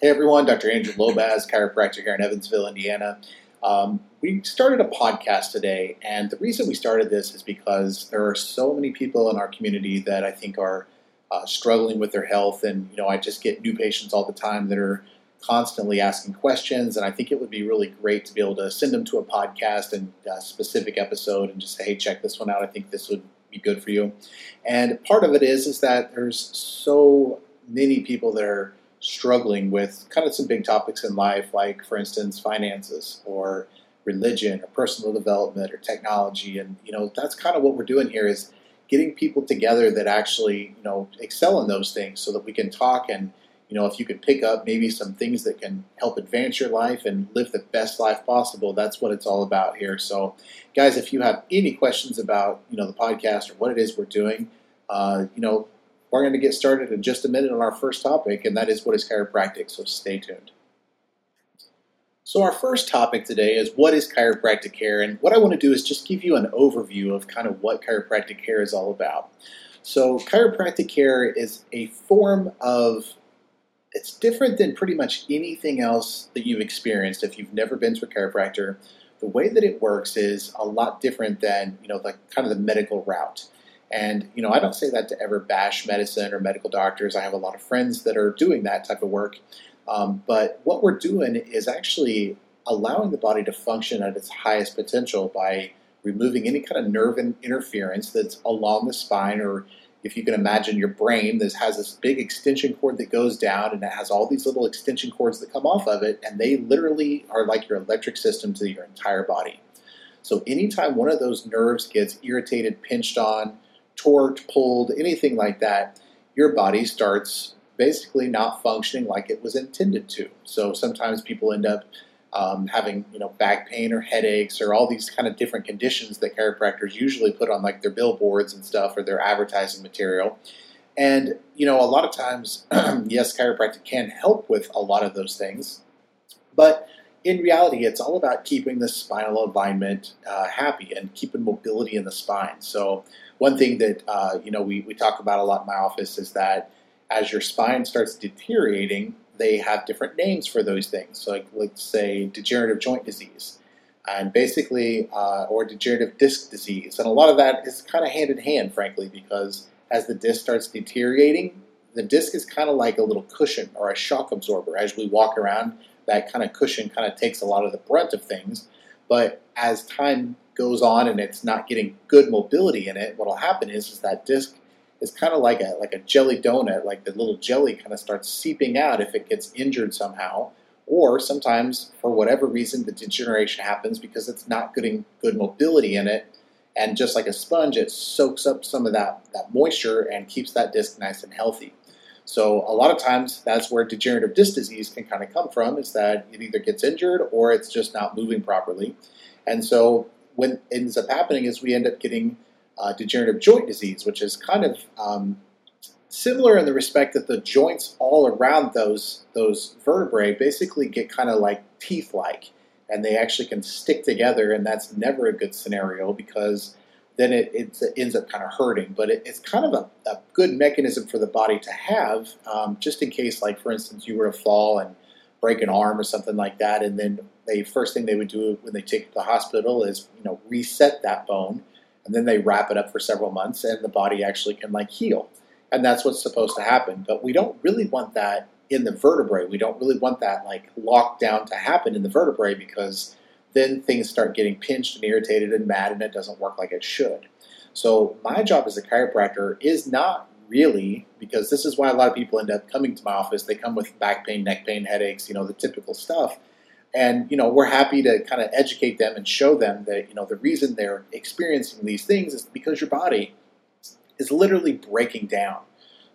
Hey everyone, Dr. Andrew Lobaz, chiropractor here in Evansville, Indiana. Um, we started a podcast today, and the reason we started this is because there are so many people in our community that I think are uh, struggling with their health, and you know, I just get new patients all the time that are constantly asking questions, and I think it would be really great to be able to send them to a podcast and a specific episode, and just say, hey, check this one out. I think this would be good for you. And part of it is is that there's so many people that are struggling with kind of some big topics in life, like, for instance, finances or religion or personal development or technology. And, you know, that's kind of what we're doing here is getting people together that actually, you know, excel in those things so that we can talk and, you know, if you could pick up maybe some things that can help advance your life and live the best life possible, that's what it's all about here. So, guys, if you have any questions about, you know, the podcast or what it is we're doing, uh, you know, we're going to get started in just a minute on our first topic, and that is what is chiropractic. So stay tuned. So, our first topic today is what is chiropractic care? And what I want to do is just give you an overview of kind of what chiropractic care is all about. So, chiropractic care is a form of it's different than pretty much anything else that you've experienced if you've never been to a chiropractor. The way that it works is a lot different than, you know, like kind of the medical route. And, you know, I don't say that to ever bash medicine or medical doctors. I have a lot of friends that are doing that type of work. Um, but what we're doing is actually allowing the body to function at its highest potential by removing any kind of nerve interference that's along the spine or if you can imagine your brain this has this big extension cord that goes down and it has all these little extension cords that come off of it and they literally are like your electric system to your entire body so anytime one of those nerves gets irritated pinched on torqued, pulled, anything like that, your body starts basically not functioning like it was intended to. So sometimes people end up um, having you know back pain or headaches or all these kind of different conditions that chiropractors usually put on like their billboards and stuff or their advertising material. And you know a lot of times, yes, chiropractic can help with a lot of those things, but in reality, it's all about keeping the spinal alignment uh, happy and keeping mobility in the spine. So one thing that uh, you know we, we talk about a lot in my office is that as your spine starts deteriorating, they have different names for those things. So like let's say degenerative joint disease, and basically uh, or degenerative disc disease, and a lot of that is kind of hand in hand, frankly, because as the disc starts deteriorating, the disc is kind of like a little cushion or a shock absorber. As we walk around, that kind of cushion kind of takes a lot of the brunt of things. But as time goes on and it's not getting good mobility in it, what'll happen is, is that disc is kind of like a like a jelly donut, like the little jelly kind of starts seeping out if it gets injured somehow. Or sometimes, for whatever reason, the degeneration happens because it's not getting good mobility in it. And just like a sponge, it soaks up some of that, that moisture and keeps that disc nice and healthy. So a lot of times that's where degenerative disc disease can kind of come from is that it either gets injured or it's just not moving properly. And so what ends up happening is we end up getting uh, degenerative joint disease, which is kind of um, similar in the respect that the joints all around those those vertebrae basically get kind of like teeth-like, and they actually can stick together, and that's never a good scenario because then it, it ends up kind of hurting. But it, it's kind of a, a, good mechanism for the body to have, um, just in case, like for instance, you were to fall and break an arm or something like that, and then the first thing they would do when they take it to the hospital is you know reset that bone, and then they wrap it up for several months, and the body actually can like heal, and that's what's supposed to happen. But we don't really want that in the vertebrae. We don't really want that like locked down to happen in the vertebrae because then things start getting pinched and irritated and mad, and it doesn't work like it should. So my job as a chiropractor is not really because this is why a lot of people end up coming to my office. They come with back pain, neck pain, headaches, you know, the typical stuff. And you know, we're happy to kind of educate them and show them that you know the reason they're experiencing these things is because your body is literally breaking down.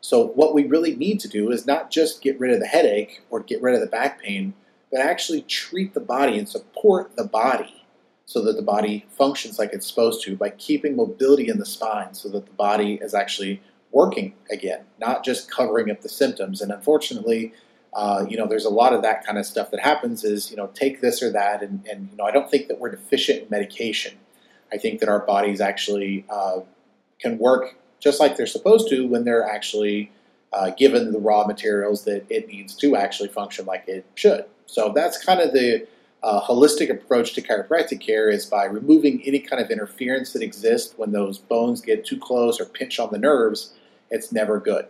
So what we really need to do is not just get rid of the headache or get rid of the back pain, but actually treat the body and support the body so that the body functions like it's supposed to by keeping mobility in the spine so that the body is actually working again, not just covering up the symptoms. And unfortunately, uh, you know, there's a lot of that kind of stuff that happens is, you know, take this or that. And, and you know, I don't think that we're deficient in medication. I think that our bodies actually uh, can work just like they're supposed to when they're actually uh, given the raw materials that it needs to actually function like it should. So that's kind of the uh, holistic approach to chiropractic care is by removing any kind of interference that exists when those bones get too close or pinch on the nerves. It's never good.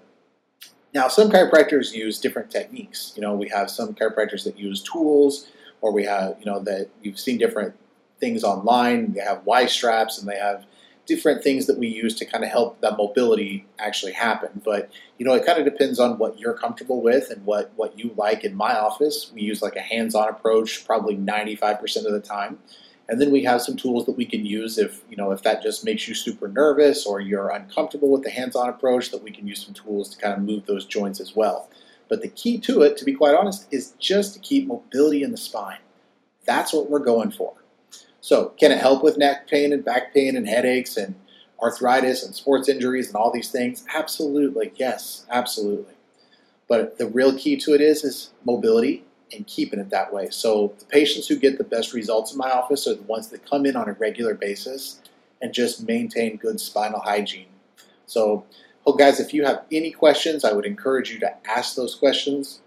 Now, some chiropractors use different techniques. You know, we have some chiropractors that use tools, or we have, you know, that you've seen different things online. They have Y straps and they have different things that we use to kind of help that mobility actually happen. But you know, it kind of depends on what you're comfortable with and what what you like. In my office, we use like a hands-on approach, probably 95% of the time. And then we have some tools that we can use if you know if that just makes you super nervous or you're uncomfortable with the hands-on approach. That we can use some tools to kind of move those joints as well. But the key to it, to be quite honest, is just to keep mobility in the spine. That's what we're going for. So, can it help with neck pain and back pain and headaches and arthritis and sports injuries and all these things? Absolutely, yes, absolutely. But the real key to it is is mobility and keeping it that way. So the patients who get the best results in my office are the ones that come in on a regular basis and just maintain good spinal hygiene. So, well, guys, if you have any questions, I would encourage you to ask those questions.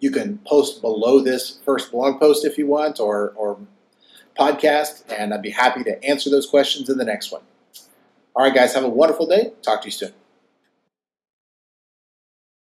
You can post below this first blog post if you want, or, or podcast, and I'd be happy to answer those questions in the next one. All right, guys, have a wonderful day. Talk to you soon.